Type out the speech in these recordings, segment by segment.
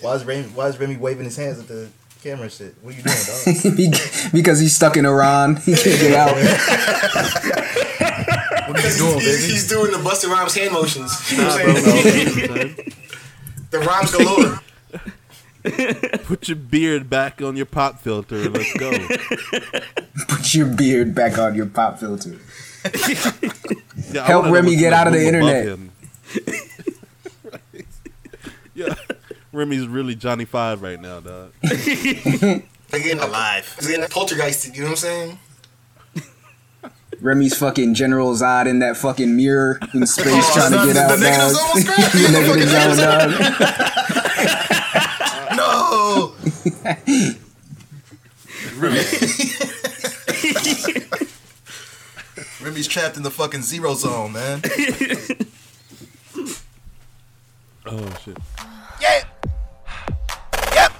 Why is Remy, why is Remy waving his hands at the camera and shit? What are you doing, dog? because he's stuck in Iran. He can't get out. What are you doing, He's, baby? he's doing the Busta Rhymes hand motions. You know what I'm saying? The rhymes galore. Put your beard back on your pop filter and let's go. Put your beard back on your pop filter. Yeah, Help Remy get out of the internet. him. yeah, Remy's really Johnny Five right now, dog. They're getting alive. It's getting poltergeisted. You know what I'm saying? Remy's fucking General Zod in that fucking mirror in space Oh, trying to get the- out. the negative dog. zone was. The negative zone, dog. No. Remy. Remy's trapped in the fucking zero zone, man. Oh shit. Yeah. Yep.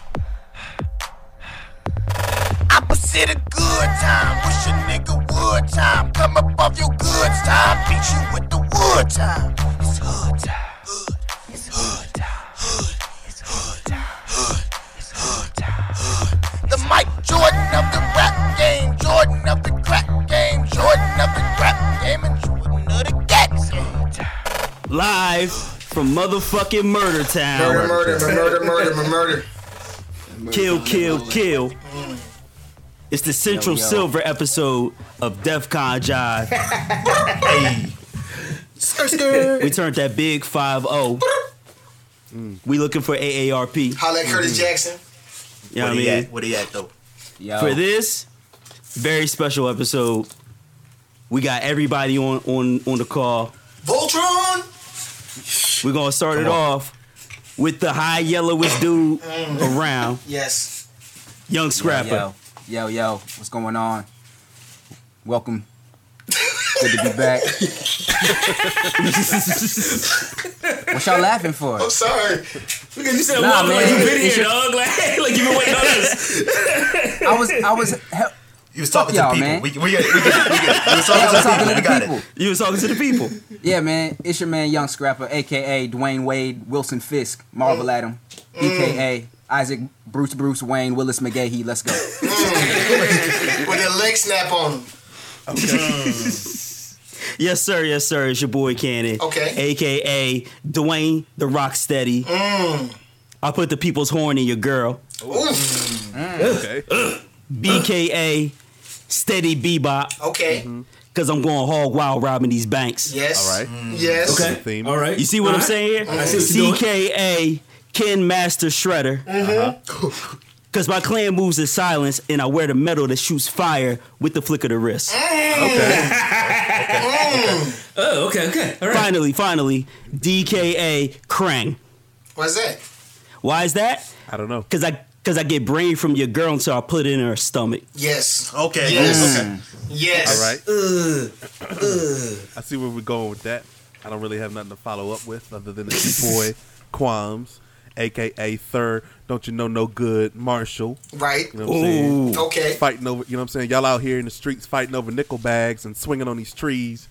Opposite a good time. Wish a nigga would time. Come up off your good time. Beat you with the wood time. It's hood time. Hood. It's hood time. Hood. It's hood time. Hood. It's hood time. Hood. The Mike Jordan of the rap game. Jordan of the crack game. Jordan of the rap game. And Jordan of the game. Live from motherfucking Murder Town. Murder, murder, murder, murder, murder, murder. Kill, kill, kill. It's the Central Yo, yo. Silver episode of DefCon Jive. Skr, skr. We turned that big 5 0. We looking for AARP. Holla at Curtis mm-hmm. Jackson. You know Where what I he mean? at? Where he at though? Yo. For this very special episode, we got everybody on, on, on the call. Voltron. We're gonna start it off with the high yellowest dude mm. around, Yes. Young Scrapper. Yo, yo, yo, what's going on? Welcome. Good to be back. what y'all laughing for? I'm sorry. Because you said Nah, welcome man, like you been it's here, dog. Like, like you've been waiting on us. I was, I was, he- He was Fuck talking to the y'all, people. man. We, we, we, get it, we. We get it. He was talking yeah, I was to the talking people. to We the got people. it. You was talking to the people. Yeah, man, it's your man Young Scrapper, aka Dwyane Wade Wilson Fisk. Marvel mm. at him, aka Isaac Bruce Bruce Wayne Willis McGahee. Let's go. Mm. With a leg snap on him. Yes, sir. Yes, sir. It's your boy Cannon. Okay. AKA Dwayne the Rocksteady. Mm. I put the people's horn in your girl. Oof. Mm. Okay. BKA Steady Bebop. Okay. Mm-hmm. Because I'm going hog wild robbing these banks. Yes. All right. Mm. Mm. Yes. Okay. Theme. All right. You see what All I'm right. saying here? I see what you're doing. CKA Ken Master Shredder. Mm-hmm. Because my clan moves in silence and I wear the metal that shoots fire with the flick of the wrist. Mm. Okay. Oh, okay, okay. All right. Finally, finally, DKA Krang. What's that? Why is that? I don't know. Because I because I get brain from your girl until I put it in her stomach. Yes. Okay. Yes. Okay. Yes. All right. Uh, I see where we're going with that. I don't really have nothing to follow up with other than the boy Qualms, aka Third. Don't you know no good Marshall? Right. You know what I'm? Okay. Fighting over, you know what I'm saying? Y'all out here in the streets fighting over nickel bags and swinging on these trees.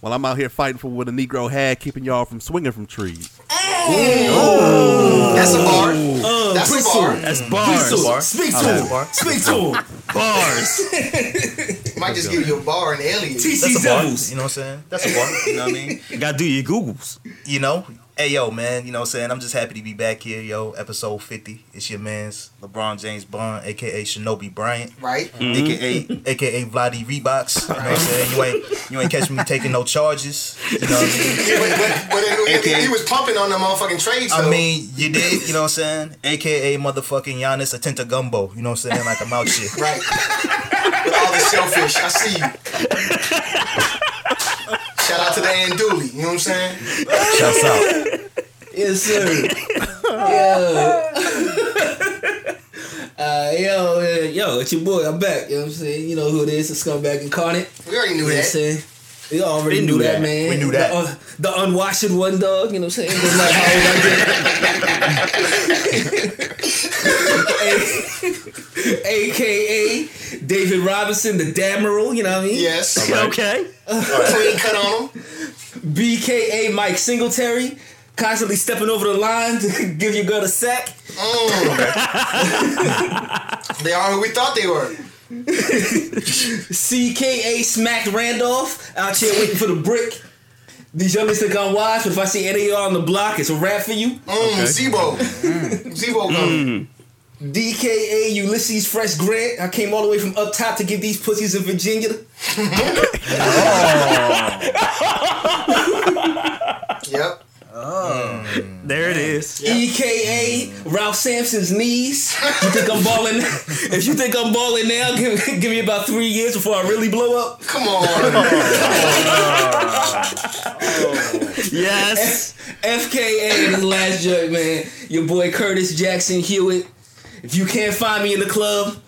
While I'm out here fighting for what a Negro had, keeping y'all from swinging from trees. That's a bar. Uh, That's a bar. That's bars. bar. Speak to him. bar. Speak to him. Bars. Might just give you a bar and alias. TC That's a bar. Devils. You know what I'm saying? That's a bar. You know what I mean? You gotta do your Googles. You know? Hey, yo, man. You know what I'm saying? I'm just happy to be back here, yo. Episode 50. It's your man's LeBron James Bond, a.k.a. Shinobi Bryant. Right. Mm-hmm. AKA AKA Vladdy Reeboks. You know what I'm saying? You ain't you ain't catch me taking no charges. You know what I mean? But, but, but he, AKA he was pumping on the motherfucking trades. Though. I mean, you did, you know what I'm saying? AKA motherfucking Giannis Atenta Gumbo. You know what I'm saying? Like I'm out shit. right. With all the shellfish, I see you. Shout out to the Anduli. You know what I'm saying? Shouts out. Yes, sir. yo. Uh, yo, uh, yo, it's your boy. I'm back. You know what I'm saying? You know who it is. The scumbag incarnate. We already knew You know what I'm that. saying? We already knew, knew that, that. man. We knew that. The, un- the unwashed one dog, you know what I'm saying? Doesn't matter how old I get. AKA David Robinson, the Admiral, you know what I mean? Yes. Okay. Clean cut on him. BKA Mike Singletary, constantly stepping over the line to give your girl a sack. Mm. they are who we thought they were. CKA smacked Randolph out here waiting for the brick. These youngest think I'm wise, but if I see any of y'all on the block, it's a rap for you. Mm, Z-Bo. Z-Bo coming. DKA Ulysses Fresh Grant. I came all the way from up top to get these pussies in Virginia. oh. Yep. Oh there it is. EKA Ralph Sampson's knees. You think I'm balling? if you think I'm balling now, give, give me about three years before I really blow up. Come on. Yes. FKA in this last joint, man. Your boy Curtis Jackson Hewitt. If you can't find me in the club,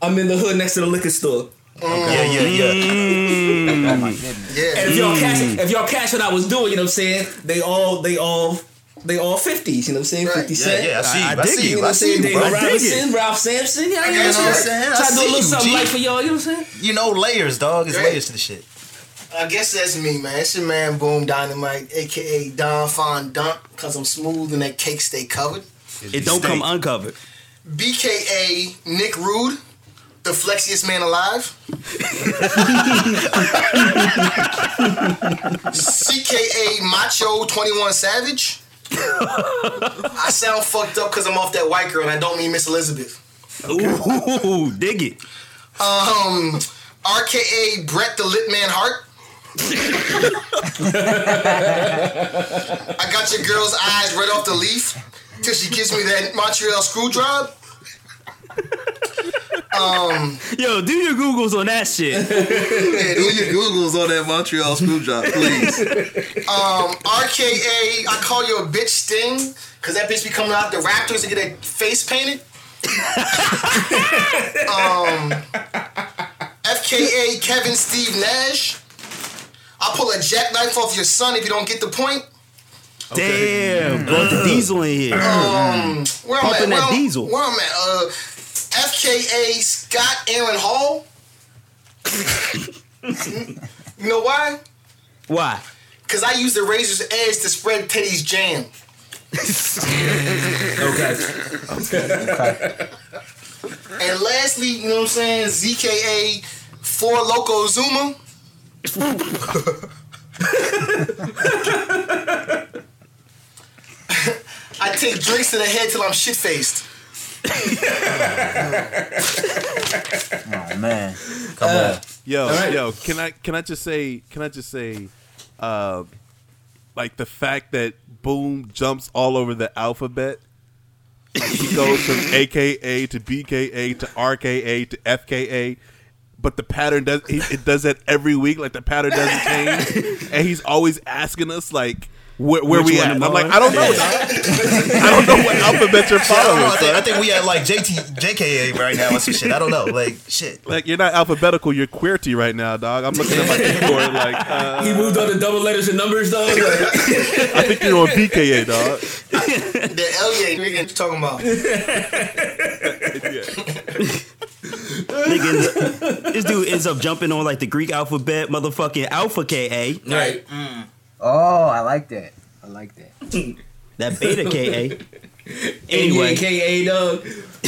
I'm in the hood next to the liquor store. Yeah, yeah, yeah. Mm. Oh my goodness. Yeah. And if y'all mm. catch if y'all catch what I was doing, you know what I'm saying? They all they all they all 50s, you know what I'm saying? Right. 50 Yeah, Cent. yeah, I see you. I I, dig see it. you. You know I see you, David bro. dig Robinson, Ralph Sampson. Yeah, you know what I'm saying? I Try to do a little something G. light for y'all, you know what I'm saying? You know layers, dog. It's Right. layers to the shit. I guess that's me, man. It's your man Boom Dynamite, aka Don Fondant, cause I'm smooth and that cake stay covered. It don't come uncovered. BKA Nick Rude, the flexiest man alive. CKA Macho 21 Savage. I sound fucked up because I'm off that white girl and I don't mean Miss Elizabeth. Ooh, dig it. Um, RKA Brett the Lit Man Hart. I got your girl's eyes right off the leaf till she gives me that Montreal screw job. Um, Yo, do your Googles on that shit. Yeah, do your Googles on that Montreal screw job, please. um, RKA, I call you a bitch sting because that bitch be coming out the Raptors to get her face painted. um, FKA Kevin Steve Nash. I'll pull a jackknife off your son if you don't get the point. Damn, brought the diesel in here. Um, where I'm Pumping at? Where that I'm- diesel. Where I'm at? Uh, FKA Scott Aaron Hall. you know why? Why? Because I use the razor's edge to spread Teddy's jam. Okay. okay And lastly, you know what I'm saying? ZKA Four Loco Zuma. I take drinks to the head till I'm shit faced. Oh man. Come on. Yo, right. yo, can I can I just say can I just say uh like the fact that Boom jumps all over the alphabet. he goes from AKA to BKA to RKA to FKA. But the pattern does he, it does that every week. Like the pattern doesn't change, and he's always asking us like where, where we at. I'm like, I? I don't know. dog. I don't know what alphabet you're I, don't following. know, I, think. I think we at like JT, JKA right now or some shit. I don't know. Like, shit. Like you're not alphabetical, you're QWERTY right now, dog. I'm looking at my keyboard like uh, He moved on to double letters and numbers though. Like, I think you're on BKA, dog. The LA, nigga, what you talking about? Nigga, this dude ends up jumping on like the Greek alphabet, motherfucking Alpha KA, right. Oh, I like that. I like that. that Beta KA. Anyway, Anyway, KA dog.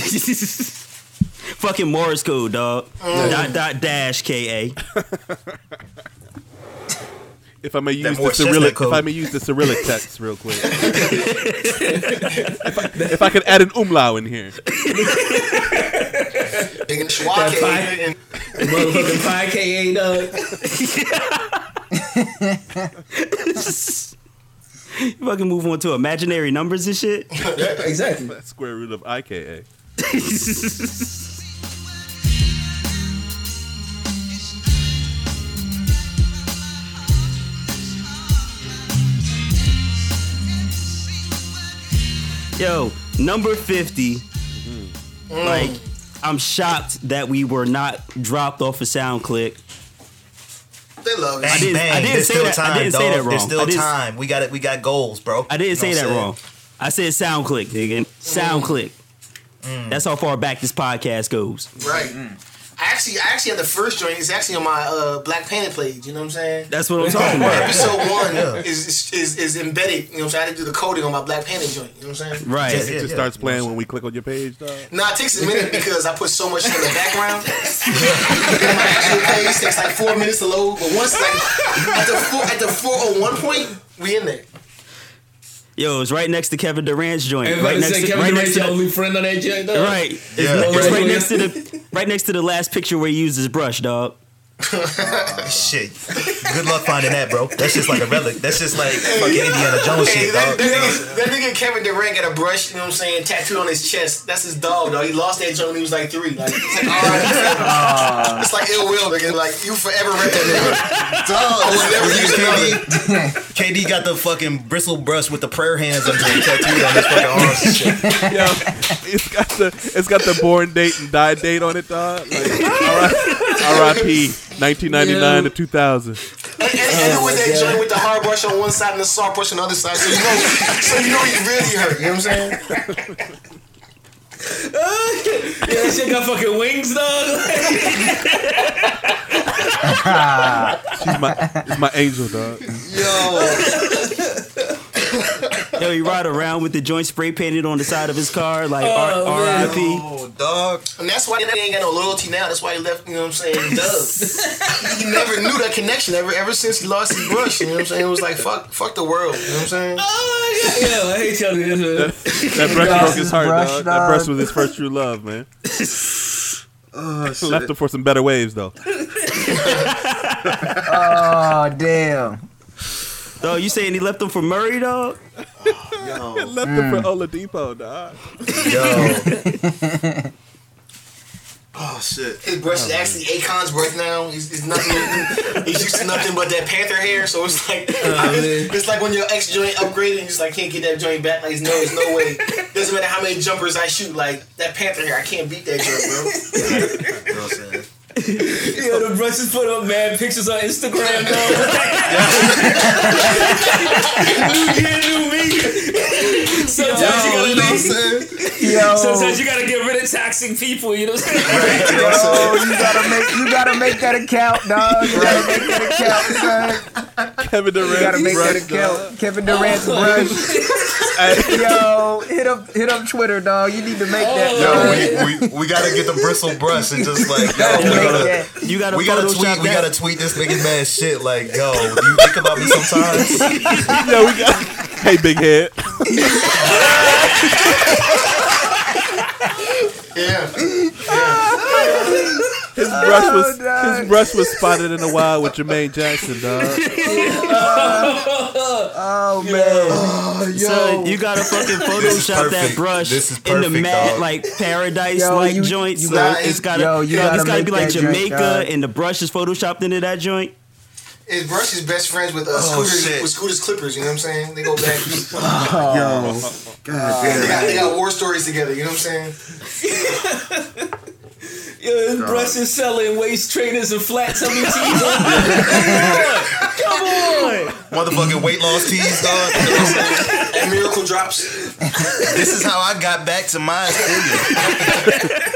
fucking Morse code, dog. Dot dot dash KA. If I may use the Cyrillic, if. I may use the Cyrillic text real quick. if, I, if I could add an umlaut in here, Nigga, Schwake. That Motherfucking 5 KA dog. Fucking move on to imaginary numbers and shit. exactly. that's square root of IKA. Yo, number 50. Mm-hmm. Like, I'm shocked that we were not dropped off of SoundClick. They love Bang, it. didn't- bang. I didn't There's say still that- I time, didn't say that wrong. There's still time. We got it. We got goals, bro. I didn't You say that what I'm wrong. I said SoundClick, nigga. SoundClick. Mm. Mm. That's how far back this podcast goes. Right. Mm. I actually actually, I actually had the first joint. It's actually on my uh, Black Panther page. You know what I'm saying? That's what I'm talking about. Episode one is, is is is embedded. You know what I'm saying? I had to do the coding on my Black Panther joint. You know what I'm saying? Right. It just starts playing when we click on your page, dog. Nah, it takes a minute because I put so much in the background. my actual page takes like four minutes to load. But once like at the four, at the four oh one point, we in there. Yo, it's right next to Kevin Durant's joint. Everybody right next to, Kevin right Durant's next to your the, only friend on that joint, dog. Right. It's, Yeah. it's Right. right next to the right next to the last picture where he used his brush, dog. Shit. Good luck finding that, bro. That's just like a relic. That's just like fucking Indiana Jones Hey, shit, that, dog. that, nigga, that nigga Kevin Durant got a brush, you know what I'm saying, tattooed on his chest. That's his dog, dog. He lost that joint when he was like three. Like, it's like, all right. Ah. It's like ill will, nigga. Like, you forever rep that nigga. Dog, I would never use. KD, KD got the fucking bristle brush with the prayer hands under it tattooed on his fucking arms and shit. Yo, it's got the it's got the born date and die date on it, dog. Like, R.I.P. 1999 to 2000. And, and, and with that joint with the hard brush on one side and the soft brush on the other side, so you know, so you know he really hurt. You know what I'm saying? Yeah, that shit got fucking wings, dog. She's my it's my angel, dog. Yo, he ride around with the joint spray painted on the side of his car, like Oh, R- man. RIP. Oh, dog. And that's why he ain't got no loyalty now. That's why he left. You know what I'm saying? Dub. he never knew that connection ever ever since he lost his brush. You know what I'm saying? It was like fuck, fuck the world. You know what I'm saying? Oh, yeah, yeah, I hate y'all niggas. That brush broke his heart, brush, dog. That brush was his first true love, man. He oh, left him for some better waves, though. Oh damn. Dog, you saying he left them for Murray, dog? Left him for mm. Oladipo, dog. Yo. Oh shit. His brush is actually Akon's brush now. He's, he's nothing. he's used to nothing but that panther hair. So it's like oh, it's, it's like when your ex joint upgraded and you just like can't get that joint back. Like there's no, there's no way. Doesn't matter how many jumpers I shoot. Like that panther hair, I can't beat that jump, bro. You know what I'm saying? Yo, the brushes put up mad pictures on Instagram, dog. new year, new me. Sometimes you gotta leave. Yo, Sometimes you gotta get rid of toxic people. You know what I'm saying? You know what I'm saying? yo, you gotta make you gotta make that account, dog. You gotta make that account, son. Kevin Durant. You gotta make that account. Kevin Durant's brush. Yo, hit up hit up Twitter, dog. You need to make that. Yo, we, we, we gotta get the bristle brush and just like, yo, we gotta, that. You gotta we gotta Photoshop tweet, we gotta tweet this nigga mad shit. Like, yo, do you think about me sometimes? Yeah, we got. Hey, big head. Yeah. His brush was oh, dog. his brush was spotted in the wild with Jermaine Jackson, dog. Oh man. So you gotta fucking Photoshop that brush This is in the perfect, mad dog. like paradise like you- joint. you so gotta- it's gotta, yo, you dog, it's gotta gotta be like Jamaica, dog. and the brush is photoshopped into that joint. His brush is best friends with uh, Oh, Scooter's with Scooter's Clippers. You know what I'm saying? They go back. Yo. they, got, they got war stories together. You know what I'm saying? Yo, his brush is selling waist trainers and flat tummy tees. Come on. Motherfucking weight loss tees, dog. And miracle drops. This is how I got back to my opinion.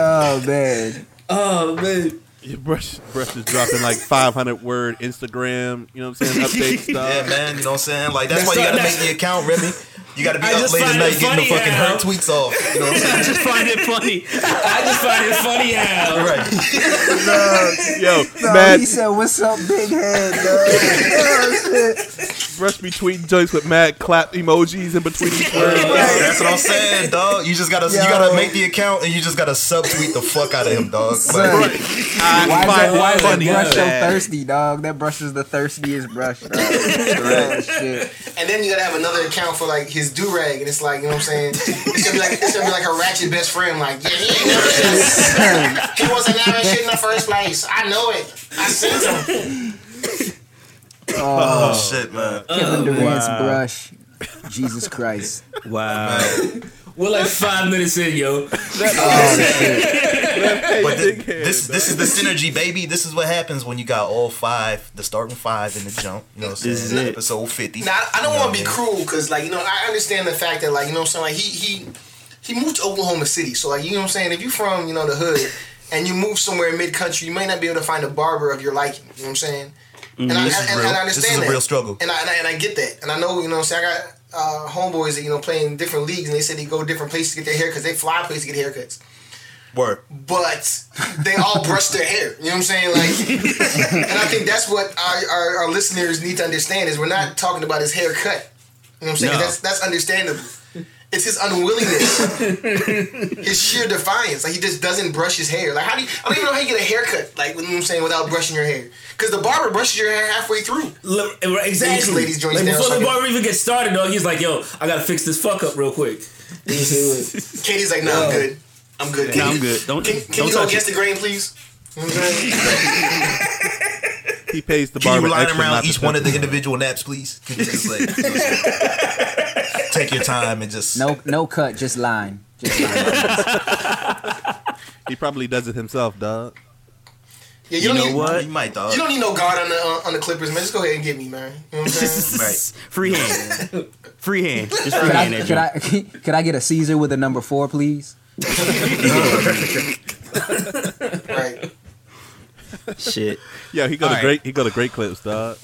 Oh man. Oh man. Your brush brush is dropping like 500 word Instagram. You know what I'm saying? Updates, dog. Yeah, man. You know what I'm saying? Like that's, That's why you gotta make the account, Remy. You gotta be I up late at night getting the fucking how- hurt tweets off. You know what I'm saying? I just find it funny. I just find it funny how Right. Yo, No, mad he said, "What's up, big head?" Dog. oh, shit. brush be tweeting joints with mad clap emojis in between each word. That's what I'm saying, dog. You just gotta you gotta make the account and you just gotta subtweet the fuck out of him, dog. Son, Like, why is that, why is that funny brush so thirsty, dog? That brush is the thirstiest brush. Dog. oh, shit. And then you gotta have another account for like his do rag, and it's like you know what I'm saying. It's gonna be like it's gonna be like a ratchet best friend. Like yeah, he ain't never shit. He wasn't never shit in the first place. I know it. I seen him. oh, oh, oh shit, man. Oh, Kevin Durant's brush. Jesus Christ. Wow. we're like five minutes in, yo. Oh, shit. But thi- this this is the synergy, baby. This is what happens when you got all five, the starting five in the jump. You know what I'm saying? This is it. Episode fifty. Now I I don't You know want to be what I mean? cruel because like you know I understand the fact that like you know what I'm saying like he he he moved to Oklahoma City, so like you know what I'm saying if you from you know the hood. and you move somewhere in mid country, you may not be able to find a barber of your liking. You know what I'm saying? And, I, This is and, real. and I This understand is a that. real struggle. And I, and I and I get that. And I know you know. what I'm saying I got uh, homeboys that you know playing different leagues, and they said they go different places to get their hair because they fly places to get haircuts. Word. But they all brush their hair. You know what I'm saying? Like, and I think that's what our, our, our listeners need to understand is we're not talking about his haircut. You know what I'm saying? No. That's that's understandable. It's his unwillingness, his sheer defiance. Like he just doesn't brush his hair. Like how do you? I don't even know how you get a haircut. Like you know what I'm saying without brushing your hair. Because the barber brushes your hair halfway through. Look, Exactly. ladies' joints like before the barber even gets started, dog, he's like, "Yo, I gotta fix this fuck up real quick." You know what I'm saying? KD's like, no, I'm good. I'm good. No, Can I'm good. Don't Can, can don't you go touch against it. the grain, please? You know what I'm saying? He pays the Can you line extra around each one of the it. individual naps, please? Can you just like you know what I'm saying? take your time and just No, no cut, just line. Just line. He probably does it himself, dog. Yeah, you, You know need, what? You might, dog. You don't need no guard on the uh, on the Clippers, man. Just go ahead and get me, man. You know what I'm saying? Right. Free hand. Free hand. Just free Could hand I, could. I, could I get a Caesar with a number four, please? Right. Shit. Yeah, he go a Alright. great. He got a great clips, dog.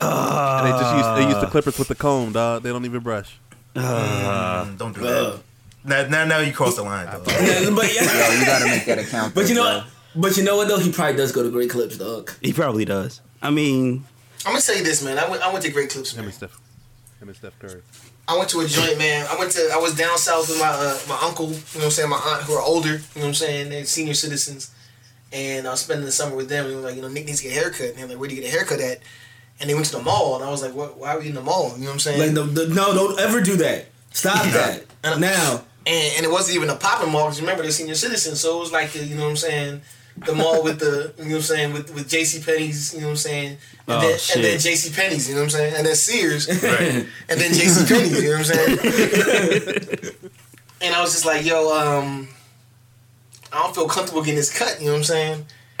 and they just use they use the clippers with the comb, dog. They don't even brush. Mm, don't do that. Now, now, now you cross the line, dog. Yeah, but yeah, Yo, you gotta make that account. but you know bro. what? But you know what though? He probably does go to great clips, dog. He probably does. I mean, I'm gonna say this, man. I went I went to Great Clips, Him man. and Steph. Him and Steph Curry. I went to a joint, man. I went to I was down south with my uh, my uncle, you know what I'm saying, my aunt who are older, you know what I'm saying, they're senior citizens. And I was spending the summer with them and they were like, you know, Nick needs to get a haircut. And they're like, where do you get a haircut at? And they went to the mall and I was like, what why are we in the mall? You know what I'm saying? Like, the, the, no, don't ever do that. Stop that And now. and, and it wasn't even a popping mall because remember they're senior citizens, so it was like the you know what I'm saying, the mall with the you know what I'm saying with with J.C. Penney's, you know what I'm saying, and, Oh, then, shit. and then J.C. Penney's, you know what I'm saying, and then Sears, and then J.C. Penney's, you know what I'm saying. and I was just like, yo, um, I don't feel comfortable getting this cut, you know what I'm saying.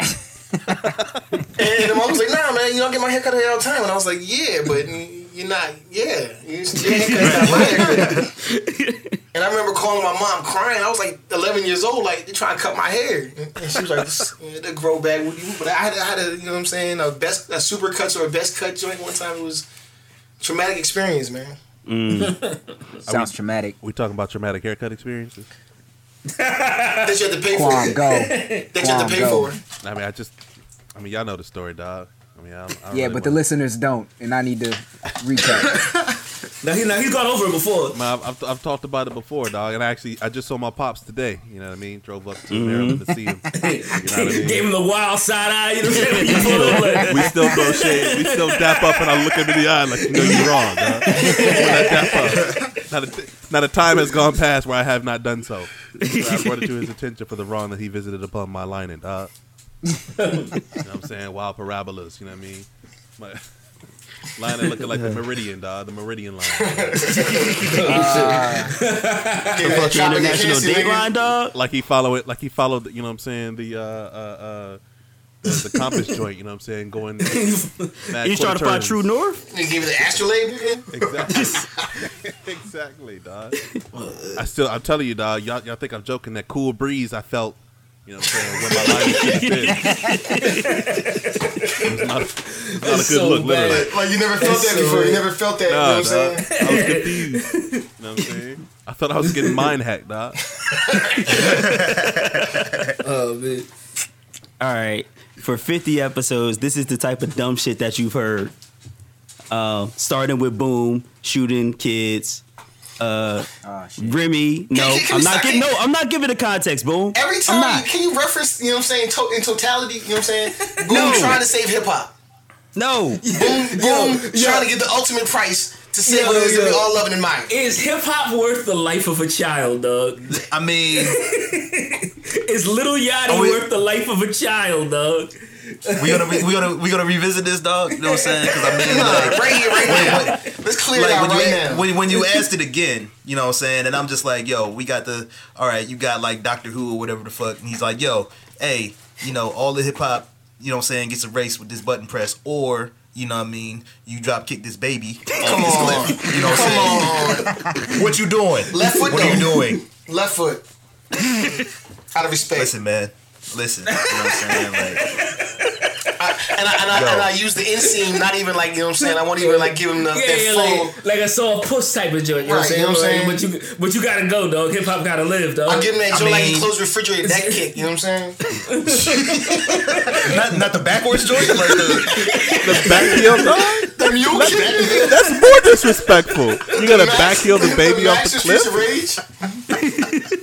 and the mom was like, "Nah, man, you don't get my haircut all the time." And I was like, "Yeah, but you're not. Yeah, your haircut's not my haircut." And I remember calling my mom crying. I was like 11 years old, like they're trying to cut my hair, and she was like, "This- yeah, "The grow back with you." But I had, I had a, you know what I'm saying, a best, a super cuts or a best cut joint one time. It was traumatic experience, man. Mm. Sounds traumatic. We talking about traumatic haircut experiences. That you had to pay Quam, for. go. That you had to pay go. for. I mean, I just, I mean, y'all know the story, dog. I mean, I I Yeah, really but the wanna- listeners don't, and I need to recap. Now, he, now he's gone over it before. I mean, I've, I've, I've talked about it before, dog. And I actually, I just saw my pops today. You know what I mean? Drove up to Maryland mm-hmm. to see him. You know what I mean? Gave him the wild side eye. You know what I'm saying? He like, we still throw shade. We still dap up, and I look him in the eye like, you know, you're wrong, dog. When I dap up. Not a, not a time has gone past where I have not done so. So I brought it to his attention for the wrong that he visited upon my lining, dog. you know what I'm saying? Wild parabolas, you know what I mean? My, lining looking like the meridian, dog. The meridian line. The fucking international dateline, dog. like he follow it, like he followed, you know what I'm saying, the uh, uh, uh, the, the compass joint, you know what I'm saying, going. mad He's trying to find true north. They gave you the astrolabe. Exactly. exactly, dog. I still, I'm telling you, dog. Y'all, y'all think I'm joking? That cool breeze I felt, you know what I'm saying, when my line should have was not, it was not a good so look, bad. literally. Like you never felt It's that so before. You never felt that. you know Nah, what I'm saying? I was confused. You know what I'm saying? I thought I was getting mind hacked, dog. oh man. All right. For 50 episodes, this is the type of dumb shit that you've heard. Uh, starting with Boom, shooting kids. Uh, Oh. Remy, no, Can- can I'm not stop- giving. No, I'm not giving the context. Boom. Every time, you, can you reference, you know what I'm saying, to, in totality, you know what I'm saying? Boom, No. trying to save hip hop. No. Boom, boom, yo. trying to get the ultimate price to save Yo, what it is that we yo. all love and admire. Is hip hop worth the life of a child, dog? I mean, Is Lil Yachty Are we- worth the life of a child, dog? We gonna re- we gonna we gonna revisit this, dog. You know what I'm saying? Because I mean, like, right here, right now. wait. Let's clear it out when right you now. when, when you asked it again, you know what I'm saying, and I'm just like, yo, we got the all right, you got like Doctor Who or whatever the fuck, and he's like, yo, hey, you know, all the hip hop, you know what I'm saying, gets erased with this button press, or you know what I mean, you drop kick this baby Come on. You know what I'm Come saying? on. What you doing? Left foot What are you doing? Left foot. Out of respect. Listen, man. listen, you know what I'm saying? Like, And I, and, I, and I use the inseam, not even like, you know what I'm saying? I won't even like give him the, Yeah, that yeah, full. like, like a soft push type of joint. You know what I'm Right, saying? you know what I'm Like, saying? But you, but you gotta go, dog. Hip hop gotta live, dog. I give him that I joint like he mean- closed the refrigerator, that kick, you know what I'm saying? not not the backwards joint, like the The back heel, dog? The mule kick. That's more disrespectful. You gotta back heel the baby off the Master cliff.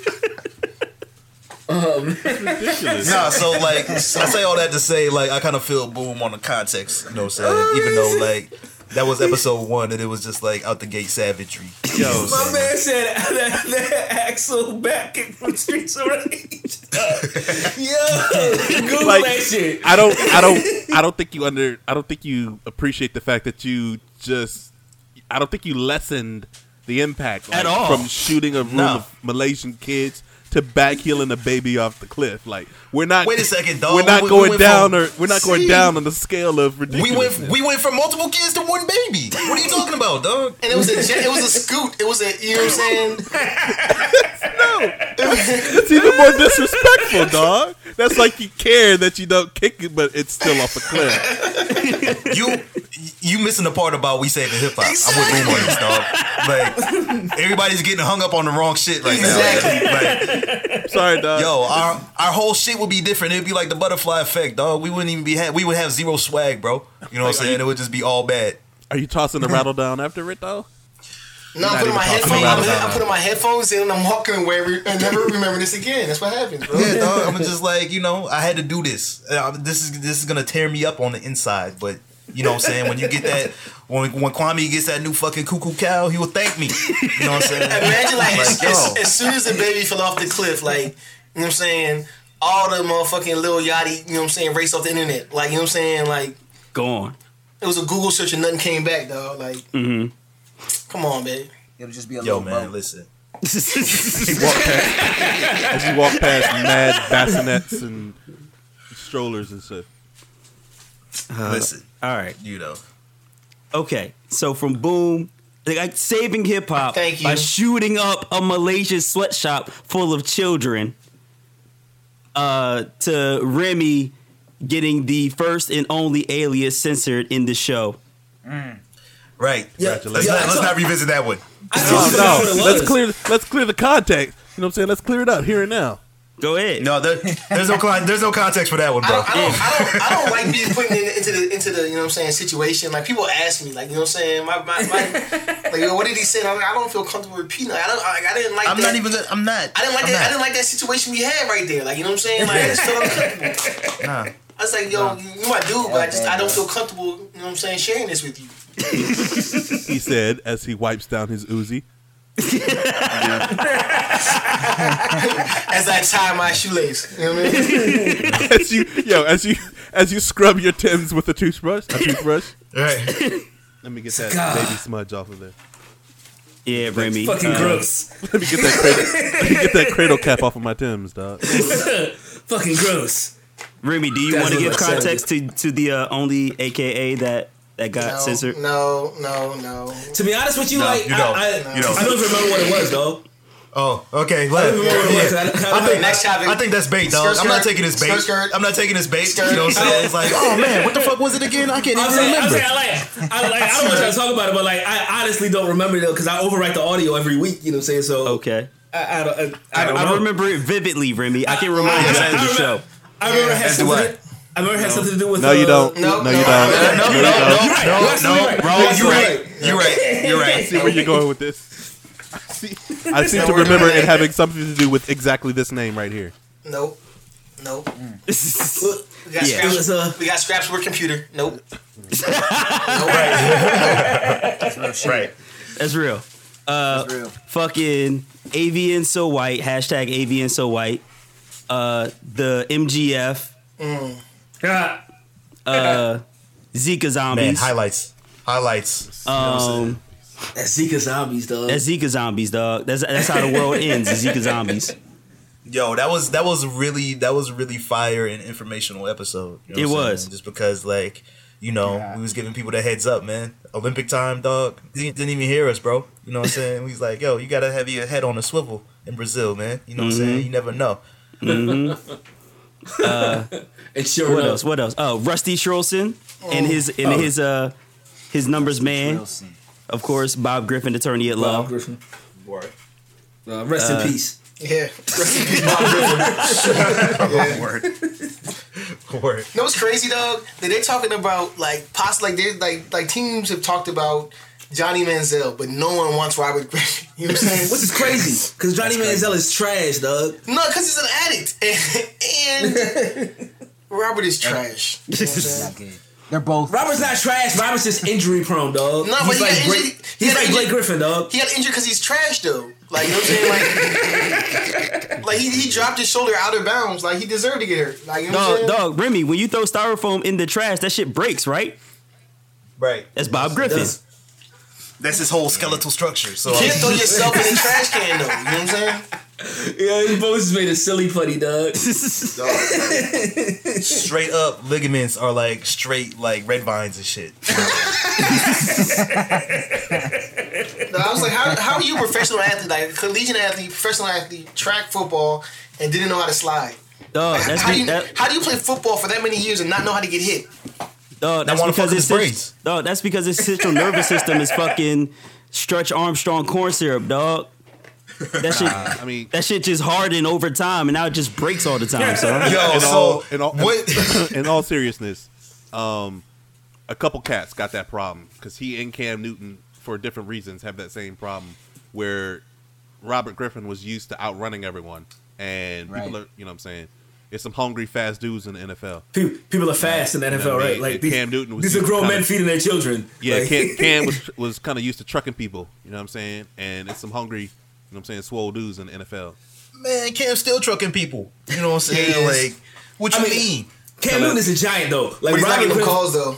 Um, Streets of Ridiculous. Nah, so like I say all that to say like I kind of feel boom on the context, you know what I'm saying? Oh, Even though like that was episode one and it was just like out the gate savagery. You know My I'm saying? man said that, that Axel back kick from Streets of Rage. Yo, Google Like, that shit. I don't I don't I don't think you under I don't think you appreciate the fact that you just I don't think you lessened the impact At all. from shooting a room No. of Malaysian kids to back healing a baby off the cliff. Like we're not Wait a second, dog. We're not We- we going went down from- or we're not going down on the scale of We went we went from multiple kids to one baby. What are you talking about, dog? And it was a jet, it was a scoot. It was a you know what I'm saying? It's even more disrespectful, dog. That's like you care that you don't kick it, but it's still off a cliff. You you missing the part about we saving hip hop. I'm with Boom on this, dog. Like everybody's getting hung up on the wrong shit right now. Like, Sorry, dog. yo, our our whole shit would be different. It'd be like the butterfly effect, dog. We wouldn't even be ha- we would have zero swag, bro. You know what I'm saying? It would just be all bad. Are you tossing the rattle down after it though? No, I'm putting my headphones. I'm, it. I'm putting my headphones in and I'm walking away re- and never remember this again. That's what happens, bro. Yeah, dog. I'm just like, you know, I had to do this. Uh, this is this is gonna tear me up on the inside, but you know what I'm saying? When you get that, when when Kwame gets that new fucking cuckoo cow, he will thank me. You know what I'm saying? Imagine like, as, as, as soon as the baby fell off the cliff, like you know what I'm saying, all the motherfucking Lil Yachty, you know what I'm saying, race off the internet. Like you know what I'm saying, like Go on. it was a Google search and nothing came back, dog. Like, Mm-hmm. come on, babe. It'll just be a Yo, little man, boat. listen. As you walk past, as you walk past mad bassinets and strollers and stuff. listen. All right. You know. Okay. So from Boom, like saving hip hop Thank you. by shooting up a Malaysian sweatshop full of children, uh, to Remy getting the first and only alias censored in the show. Right. Yeah, Let's, yeah, not, let's not revisit that one. I No, totally forgot what no. Let's clear. Let's clear the context. You know what I'm saying? Let's clear it up here and now. Go ahead. No, there, there's no con- there's no context for that one, I bro. don't, I don't, I don't, I don't like being put in, into the into the you know what I'm saying situation. Like people ask me, like you know what I'm saying, my, my, my like yo, what did he say? I'm like, I don't feel comfortable repeating. It. I don't, I, I didn't like. I'm that. not even. Gonna, I'm not. I didn't like I'm that. I didn't like that situation we had right there. Like you know what I'm saying. Like I just felt uncomfortable. Nah. I was like, yo, you you my dude, but I just I don't feel comfortable. You know what I'm saying, sharing this with you. He said as he wipes down his Uzi. As I tie my shoelace. You know what I mean? As you, yo, as you, as you scrub your Timbs with a toothbrush. A toothbrush. Right. Let me get that God. baby smudge off of there. Yeah, Remy. Fucking uh, gross. Let me get that cradle. let me get that cradle cap off of my Tim's, dog. Fucking gross. Remy, do you want to give context to, to the uh, only AKA that that got No, censored? no, no, no. To be honest with you, No, like you don't. I, I, You don't. I don't remember what it was, though. Oh, okay. I Let, don't remember what. I, I, I think Next topic. I think that's bait, dog. Skirt, I'm not taking this bait. Skirt, skirt. I'm not taking this bait. Skirt. You know what I'm saying? It's like, oh man, what the fuck was it again? I can't I'm even saying, I'm remember. saying, I like, I like, I don't want to talk about it, but like, I honestly don't remember it because I overwrite the audio every week. You know what I'm saying? So Okay. I, I don't, I, I, I don't I remember it vividly, Remy. I can remind you I- the show. I remember it had as something. I. To, remember it had something to do with. No, you uh, don't. no, no, no, you don't. no, No, You're no, right. no, You're no, You're no, right. bro. You're You're right. right. You're right. You're right. See where you're going with this. I seem to remember it having something to do with exactly this name right here. Nope. Nope. Mm. We got Yeah. scraps. It was, uh, we got scraps with computer. Nope. Right. That's real. Uh, That's real. fucking AVN so white. Hashtag AVN so white. Uh, the MGF. Ah, Uh, Zika Man, zombies. highlights. Highlights. um, That's Zika zombies, dog. that's Zika zombies, dog. That's that's how the world ends. Zika zombies. Yo, that was that was really that was really fire and informational episode. You know It was. saying? just because like you know Yeah. we was giving people the heads up, man. Olympic time, dog. He didn't even hear us, bro. You know what I'm saying? He's like, yo, you gotta have your head on a swivel in Brazil, man. You know what I'm saying? You never know. And sure What enough, else? What else? Oh, Rusty Schroelson and his and his uh his numbers man, Wilson. of course. Bob Griffin, attorney at Bob law. Griffin. Word. Uh, rest in peace. Yeah. Rest in peace, Bob Griffin. Yeah. Word. Word. You know what's crazy, dog? That they're talking about like possibly like they like like teams have talked about Johnny Manziel, but no one wants Robert Griffin. You know what I'm saying? Which is crazy, because Johnny Manziel is trash, dog. no, because he's an addict, and, and Robert is trash. You know what I'm saying? Not good. They're both. Robert's not trash. Robert's just injury prone, dog. No, but he like got Blake, injured- he he's like Blake Griffin, dog. He got injured because he's trash, though. Like you know what I'm saying? Like, like he, he dropped his shoulder out of bounds. Like he deserved to get hurt. Like you know what I'm Dog, saying? dog, Remy, when you throw styrofoam in the trash, that shit breaks, right? Right. That's Bob Griffin. Does. That's his whole skeletal structure. So You can't throw yourself in the trash can, though. You know what I'm saying? Yeah, you both just made a silly putty, dog. straight up ligaments are like straight like red vines and shit. No, I was like, how, how are you a professional athlete, like a collegiate athlete, professional athlete, track football, and didn't know how to slide? Dog, that's how, do you, that, how do you play football for that many years and not know how to get hit? Dog, that's wanna because fuck his his braids. dog, that's because his central nervous system is fucking Stretch Armstrong corn syrup, dog. That shit, I mean, that shit just hardened over time, and now it just breaks all the time. So Yo, in so all, in all, what? in all seriousness, um, a couple cats got that problem because he and Cam Newton, for different reasons, have that same problem where Robert Griffin was used to outrunning everyone, and Right. people are, you know, what I'm saying, it's some hungry, fast dudes in the NFL. People, people are fast in the NFL, what I mean? right? Like And these, Cam Newton was these are grown kinda- men feeding their children. Yeah, Like- Cam, Cam was was kind of used to trucking people, you know what I'm saying, and it's some hungry, you know what I'm saying, swole dudes in the NFL. Man, Cam's still trucking people. You know what I'm saying? He. Like, what you I mean- mean? Cam Newton is a giant though. Like But he's not Robert getting calls though.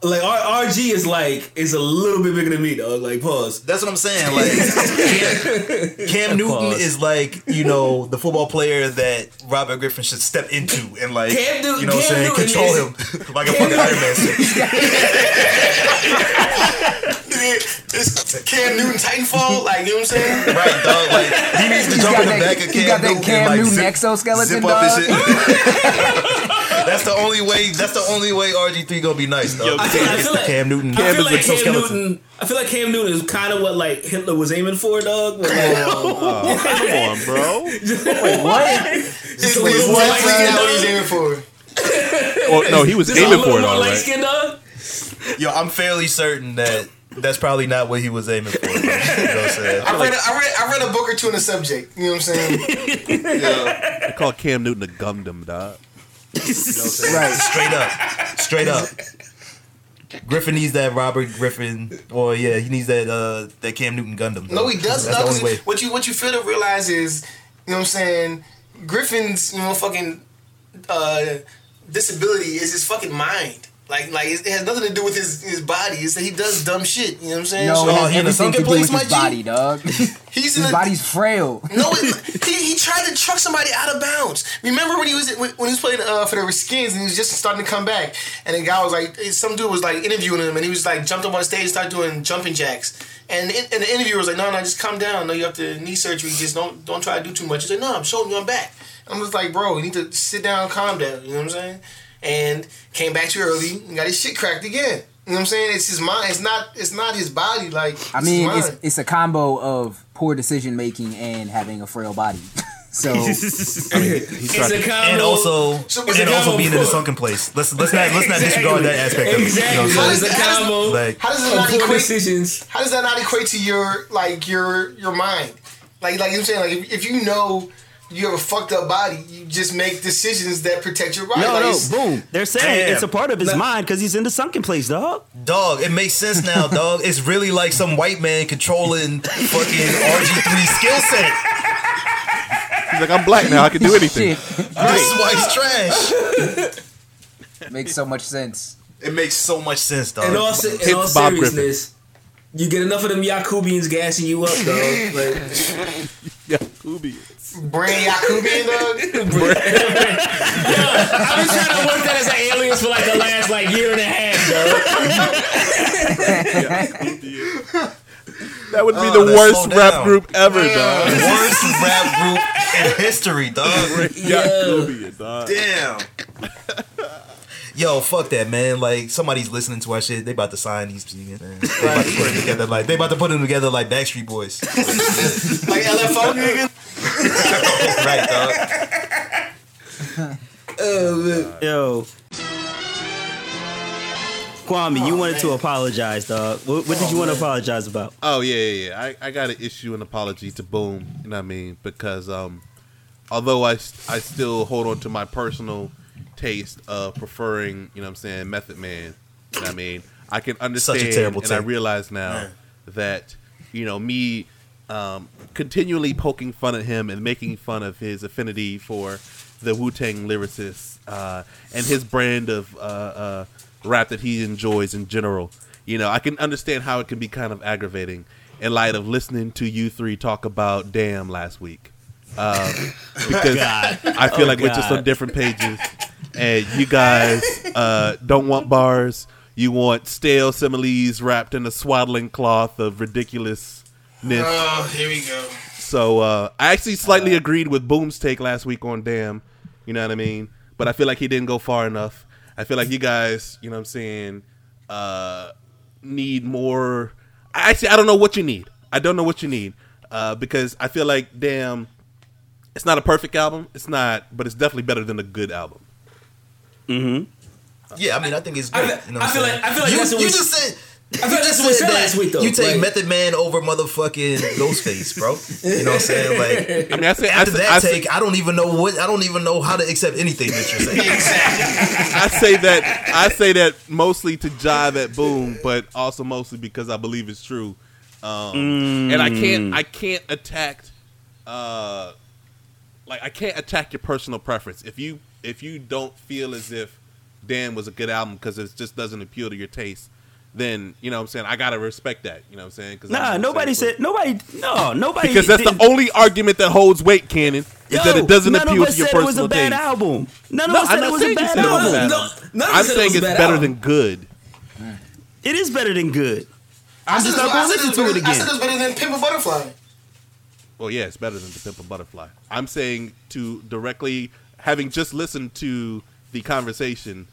Like R- RG is like is a little bit bigger than me, dog. Like pause. That's what I'm saying. Like, Cam, Cam Newton Pause. is like you know the football player that Robert Griffin should step into and like Cam Newton- you know what I'm saying Newton control is- him like a fucking Iron Man. suit. It's Cam Newton Titanfall, like you know what I'm saying? Right, dog. Like he needs to He's jump in the that- back of he's Cam got that Cam and, like, Newton zip, exoskeleton, zip his dog. shit. that's the only way. That's the only way RG3 gonna be nice, though. I feel, I feel like Cam Newton. I feel like Cam exoskeleton. Newton. I feel like Cam Newton is kind of what like Hitler was aiming for, dog. Like, Oh, come on, bro. It's, it's little definitely more light-skinned, what he's dog. aiming for. Well, no, he was just aiming little for it, more all right. dog. Yo, I'm fairly certain that that's probably not what he was aiming for. bro. You know what I'm saying? I read, a, I read, I read a book or two on the subject. You know what I'm saying? yeah. They call Cam Newton a Gundam, dog. Right. Straight up, straight up. Griffin needs that Robert Griffin, or yeah, he needs that uh that Cam Newton Gundam. No, he doesn't. That's No, the only 'cause way. what you what you fail to realize is, you know what I'm saying? Griffin's you know fucking uh, disability is his fucking mind. Like like it has nothing to do with his his body. It's that he does dumb shit. You know what I'm saying? No, So it Oh, has he in a everything to do place, with his my G? body, dog. he's in his a, body's frail. No, it, he, he tried to truck somebody out of bounds. Remember when he was when, when he was playing uh, for the Skins and he was just starting to come back, and the guy was like, some dude was like interviewing him, and he was like jumped up on stage and started doing jumping jacks. And, in, and the interviewer was like, no, no, just calm down. No, you have to knee surgery. Just don't don't try to do too much. He's like, no, I'm showing you I'm back. I'm just like, bro, you need to sit down, calm down. You know what I'm saying? And came back too early and got his shit cracked again. You know what I'm saying? It's his mind. It's not. It's not his body. Like I mean, it's it's a combo of poor decision making and having a frail body. so He It's a to- combo. And also, So- and a also combo being in a sunken place. Let's let's not let's not disregard that aspect of it. You know Exactly. what I'm it's saying? a How does- combo Like, How does it of not equate? decisions. how does that not equate to your like your your mind? Like like I'm saying, like if, if you know you have a fucked up body, you just make decisions that protect your body. No, like, no, boom. They're saying Damn. it's a part of his mind because he's in the sunken place, dog. dog, it makes sense now, dog. It's really like some white man controlling fucking RG3 skill set. He's like, I'm black now. I can do anything. shit This is why he's trash. makes so much sense. It makes so much sense, dog. In all, se- in Hits all Bob Griffin. seriousness, you get enough of them Yakubians gassing you up, dog. Like, Yeah, Kubi. Brain Yakubian dog. I've been trying to work that as an alias for like the last like year and a half, dog. That would be Oh, the worst rap down. group ever, dog. Worst rap group in history, dog. Yacubia, dog. Damn. Yo, fuck that, man. Like somebody's listening to our shit. They about to sign these niggas, man. They about to put them together like they about to put them together like Backstreet Boys. Like LFO nigga. right, dog. Yo. Kwame, you wanted to apologize, dog. What, what did you want to apologize about? Oh yeah, yeah, yeah. I, I got to issue an apology to Boom. You know what I mean? Because um, although I I still hold on to my personal taste of preferring, you know what I'm saying, Method Man. You know I mean? I can understand terrible and I realize now that you know me um, continually poking fun at him and making fun of his affinity for the Wu Tang lyricists uh, and his brand of uh, uh, rap that he enjoys in general. You know, I can understand how it can be kind of aggravating in light of listening to you three talk about "Damn" last week, um, because I feel Oh, like we're just on different pages, and you guys uh, don't want bars. You want stale similes wrapped in a swaddling cloth of ridiculousness. Oh, here we go. So uh, I actually slightly agreed with Boom's take last week on Damn. You know what I mean? But I feel like he didn't go far enough. I feel like you guys, you know what I'm saying, uh, need more. Actually, I don't know what you need. I don't know what you need uh, because I feel like Damn. It's not a perfect album. It's not, but it's definitely better than a good album. Yeah, I mean, I think it's I great. feel- you know I what feel I'm like- saying? I feel like you, that's what you we- just said. I feel you like just that's what we said that last week, though. You take Like- Method Man over motherfucking Ghostface, bro. You know what I'm saying? Like I mean, I say, I after that I say, take, I don't even know what I don't even know how to accept anything that you're saying. I say that I say that mostly to jive at Boom, but also mostly because I believe it's true. Um, And I can't I can't attack, uh, like I can't attack your personal preference. If you if you don't feel as if Damn was a good album because it just doesn't appeal to your taste, then you know what I'm saying I gotta respect that. You know what I'm saying? 'Cause I'm Nah, nobody same said nobody. No, nobody. because that's the didn't- only argument that holds weight, Cannon, is Yo, that it doesn't none appeal of to us your said it was personal a bad taste. album. None of No, us said it was a saying you bad said it was a album. bad No, album. none of I'm us said saying it's better album. than good. It is better than good. I'm just not gonna listen to it better- I said it again. was better than Pimp a Butterfly. Well, yeah, it's better than the Pimp a Butterfly. I'm saying to directly having just listened to the conversation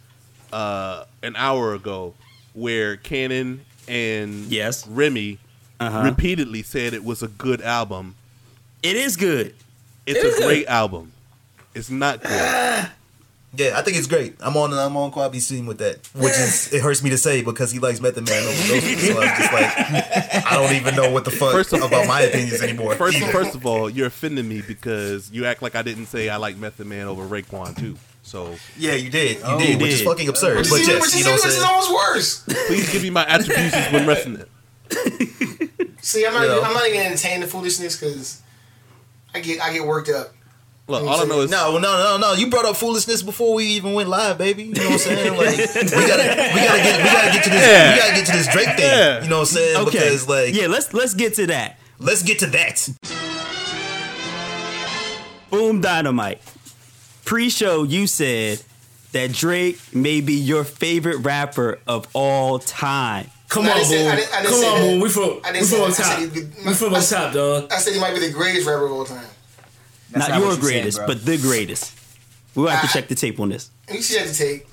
uh, an hour ago, where Cannon and Yes. Remy Uh-huh. repeatedly said it was a good album. It is good. It's It a great album. It's not good. Yeah, I think it's great. I'm on I'm on Kwame's team with that, which is it hurts me to say because he likes Method Man over Ghostface. So I'm just like, I don't even know what the fuck First of- about my opinions anymore. First, either. first of all, you're offending me because you act like I didn't say I like Method Man over Raekwon too. So yeah, you did, you Oh, did, you which is fucking absurd. Which But is, yes, which you know which is almost worse. please give me my attributions when resting it. See, I'm not, You know. I'm not even entertaining the foolishness because I get, I get worked up. Look, all I know is No, no, no, no. You brought up foolishness before we even went live, baby. You know what I'm saying? Like we gotta, we gotta get, we gotta get to this, Yeah. we gotta get to this Drake thing. Yeah. You know what I'm saying? Okay. Because like, yeah, let's let's get to that. let's get to that. Boom Dynamite. Pre-show, you said that Drake may be your favorite rapper of all time. Come I on, didn't boom. I didn't- I didn't Come on, that. boom. We from I we didn't say from on. I top. said We from I on top, dog. I said he might be the greatest rapper of all time. That's Not not your what you said, greatest, but the greatest. We'll have to Ah. check the tape on this. You should have to take.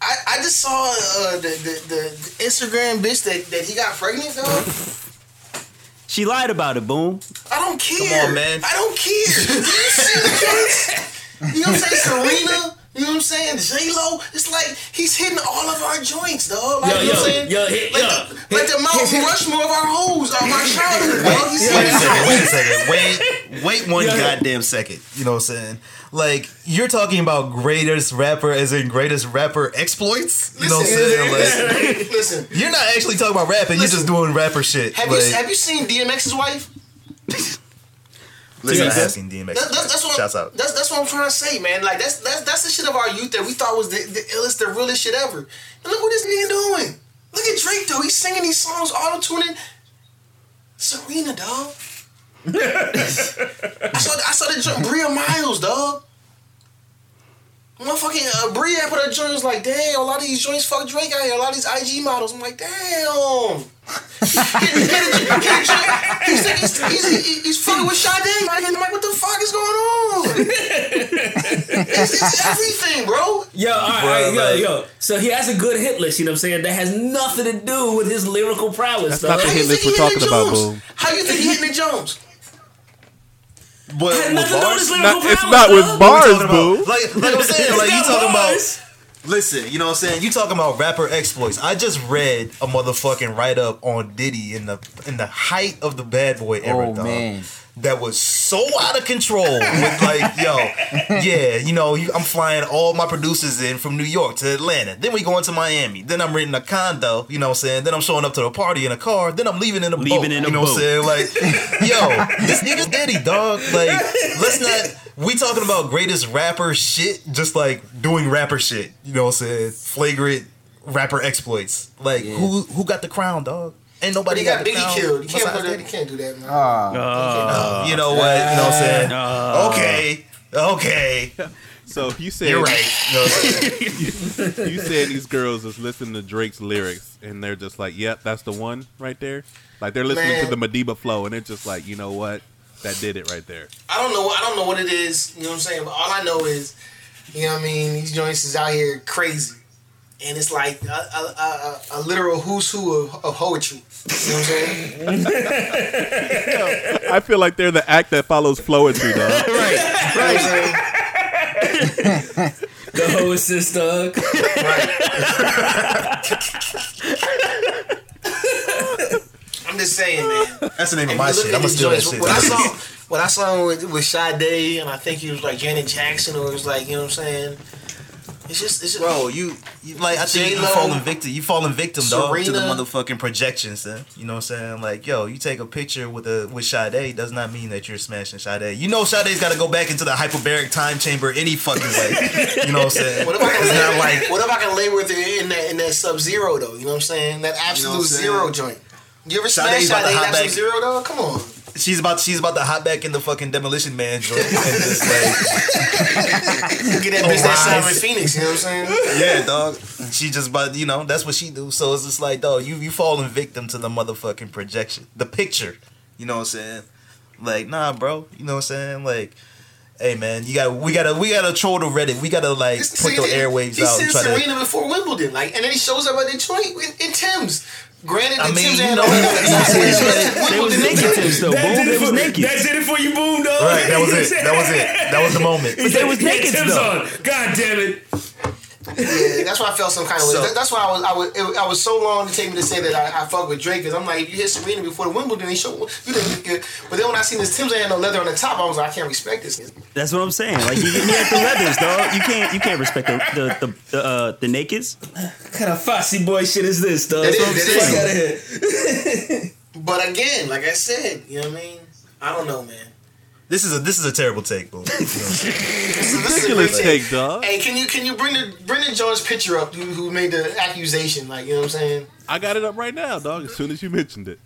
I, I just saw uh, the, the, the Instagram bitch that, that he got pregnant, dog. She lied about it, Boom. I don't care. Come on, man. I don't care. You see the joints? You know what I'm saying? Serena. You know what I'm saying? J Lo. It's like he's hitting all of our joints, dog. Like, Yo, you know yo, what I'm saying? yo, hit- like, yo. the, like the Mount Rushmore of our hoes, of our childhood. dog. He's Wait a second. Wait a second. Wait, wait one goddamn second. You know what I'm saying? Like you're talking about greatest rapper as in greatest rapper exploits. You know what I'm saying? Like Listen, you're not actually talking about rapping. You're just doing rapper shit. have like, you have you seen DMX's wife? listen, Yeah. I have seen DMX. That, that's, that's what Shouts I'm, out. That's that's what I'm trying to say, man. Like that's that's that's the shit of our youth that we thought was the, the illest, the realest shit ever. And look what this nigga doing. Look at Drake though. He's singing these songs, auto tuning. Serena, dog. I saw I saw the joint Bria Myles, dog. Motherfucking uh, Bria put her joint was like, damn, a lot of these joints fuck Drake out here. A lot of these IG models. I'm like, damn. He's, he's, he's, he's fucking with Sade. Like, I'm like, what the fuck is going on? it's, it's everything, bro. Yo, all right, Bruh, all right, yo, like- yo. So he has a good hit list, you know what I'm saying? That has nothing to do with his lyrical prowess, That's not the How hit list we're talking about, Jones? Boom. How you think he hitting the Jones? But Had with nothing to do with bars, his Not, it's prowess, not with dog. bars, talking boo. about, like, like I'm saying, like you talking got about. Listen, you know what I'm saying? You talking about rapper exploits. I just read a motherfucking write up on Diddy in the in the height of the bad boy era, Oh dog. man. That was so out of control with like, yo, yeah, you know, I'm flying all my producers in from New York to Atlanta. Then we going to Miami. Then I'm renting a condo, you know what I'm saying? Then I'm showing up to the party in a car. Then I'm leaving in a boat. Leaving in a you know what I'm saying? Like, yo, this nigga's Diddy, dog. Like, let's not we talking about greatest rapper shit, just like doing rapper shit. You know what I'm saying? Flagrant rapper exploits. Like Yeah. who who got the crown, dog? Ain't But nobody he got the Biggie crown killed. You can't, put that, you can't do that, man. Ah. you know what? You know what I'm saying? Uh, okay. Okay. So you said You're right. You know what I'm saying? you said these girls is listening to Drake's lyrics and they're just like, "Yep, that's the one right there." Like they're listening to the Man. Madiba flow and they're just like, "You know what? That did it right there." I don't know. I don't know what it is. You know what I'm saying? But all I know is, you know what I mean. These joints is out here crazy, and it's like a, a, a, a literal who's who of, of poetry. You know what I'm saying? I feel like they're the act that follows Floetry, dog. You know what The whole assist, dog. I'm just saying, man. That's the name of my you look shit. I'm gonna steal that shit. When I saw, when I saw with, with Sade, and I think he was like Janet Jackson, or it was like, you know what I'm saying? It's just, it's just, Bro, you, you like I think you J-Lo, falling victim. You falling victim, dog, to the motherfucking projections. Then you know what I'm saying? Like, yo, you take a picture with a with Sade does not mean that you're smashing Sade. You know, Sade's got to go back into the hyperbaric time chamber any fucking way. You know what I'm saying? What if I can it's lay, not like what if I can lay with it in that in that Sub Zero though? You know what I'm saying? That absolute what I'm zero joint. You ever smash Sade's Sade hop Absolute back. Zero though? Come on. She's about she's about to hop back in the fucking demolition man joint and just like Get that oh, bitch that Rise. Simon Phoenix. You know what I'm saying? yeah, dog. She just but you know that's what she do. So it's just like dog, you you falling victim to the motherfucking projection, the picture. You know what I'm saying? Like nah, bro. You know what I'm saying? Like. Hey man, you got we gotta we gotta troll the Reddit. We gotta like put the airwaves he out and sent try to. Serena before Wimbledon, like, and then he shows up at Detroit in, in Tim's. Granted, I the mean, Tim's you ain't know, no- you know, you know what I'm saying? They was naked Tims though. Boom, That did, they it was for, naked. that did it for you, boom, dog. Right, that was it. That was it. That was the moment. But They was Yeah, naked Tim's though. on. God damn it. Yeah, that's why I felt some kind of. So- That- that's why I was I was it, I was so long to take me to say that I, I fuck with Drake because I'm like if you hit Serena before the Wimbledon, he show you didn't get. But then when I seen this Tim's ain't no leather on the top, I was like I can't respect this. That's what I'm saying. Like you, he had the leathers, dog. You can't you can't respect the the the, the, uh, the nakeds. What kind of fussy boy shit is this, dog? That is- Fuck that is. outta here. But again, like I said, you know what I mean? I don't know, man. This is a this is a terrible take, bro. You know what I'm saying? This is, a Ridiculous take, dog. Hey, can you can you bring the bring the George picture up who, who made the accusation? Like you know what I'm saying? I got it up right now, dog. As soon as you mentioned it.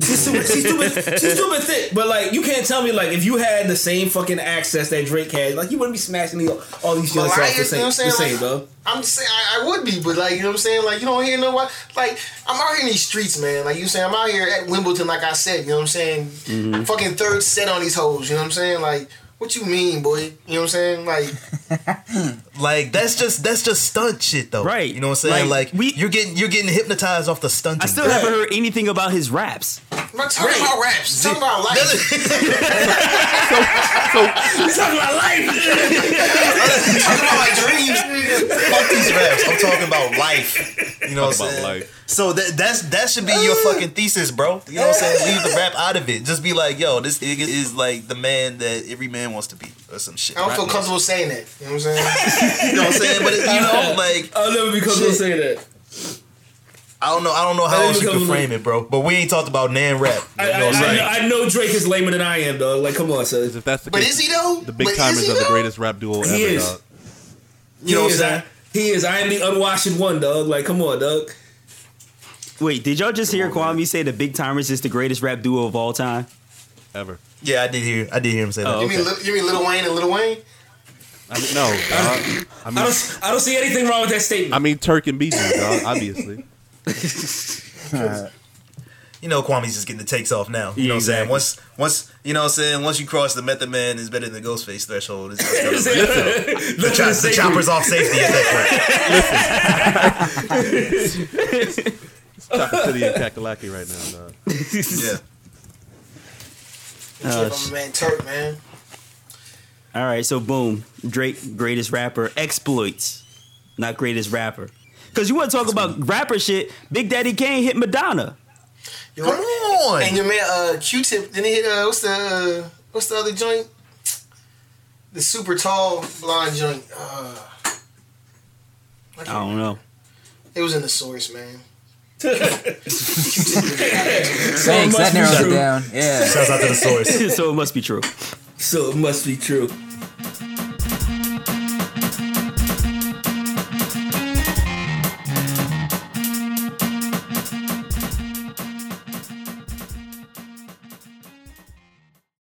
She's stupid, she's stupid, she's stupid thick. But like, you can't tell me like if you had the same fucking access that Drake had, like you wouldn't be smashing the, all these joints Well, I- off the you same, know the what I'm saying? same, Like- dog. I'm saying I, I would be, but like you know what I'm saying? Like you don't hear no what like I'm out here in these streets, man. Like you saying I'm out here at Wimbledon, like I said, you know what I'm saying? Mm-hmm. Fucking third set on these hoes, you know what I'm saying? Like what you mean, boy? You know what I'm saying? Like Like that's just that's just stunt shit though. Right. You know what I'm saying? Like, Like, we- you're getting you're getting hypnotized off the stunt. I still haven't heard anything about his raps. I'm not talking about raps. I'm talking about life. You talking about life? I'm talking about my dreams. Fuck these raps. I'm talking about life. You know Talk what I'm about saying? life. So that that's that should be your fucking thesis, bro. You know what I'm saying? Leave the rap out of it. Just be like, yo, this nigga is like the man that every man wants to be, or some shit. I don't feel Right? comfortable saying that. You know what I'm saying? You know what I'm saying? But it, you know, like I'll never be comfortable Shit. saying that. I don't know, I don't know how I else you can frame it, bro. But we ain't talked about nan rap. You I, know I, I'm I, saying? know, I know Drake is lamer than I am, dog. Like, come on, son. If that's the But case, is he though? the big But timers he are the greatest rap duo He ever, is. dog. You know he what I'm saying? I, he is. I am the unwashed one, dog. Like, come on, dog. Wait, did y'all just hear Kwame say the Big Tymers is the greatest rap duo of all time? Ever. Yeah, I did hear I did hear him say that. Oh. You mean Okay. Lil- you mean Lil Wayne and Lil Wayne? I mean, no, dog. I I mean, don't. I don't see anything wrong with that statement. I mean, Turk and Bijou, dog. Obviously. you know Kwame's just getting the takes off now. You Yeah, know what I'm saying? exactly. Once once you know what I'm saying, once you cross the Method Man is better than the Ghostface threshold, it's just gonna- the, chop, the chopper's off safety at that Chocolate City and Kakalaki right now. Nah. point. Yeah. Uh, From man Turk, man. All right, so boom, Drake, greatest rapper, exploits, not greatest rapper. Cause you want to talk about rapper shit? Big Daddy Kane hit Madonna. Yo, Come on. And your man uh, Q-Tip, didn't he hit uh, what's the uh, what's the other joint? The super tall blonde joint. Uh, I don't know. it was in the source, man. Thanks, that must be narrows it true. down. Yeah. Shouts out to the source. so it must be true. So it must be true.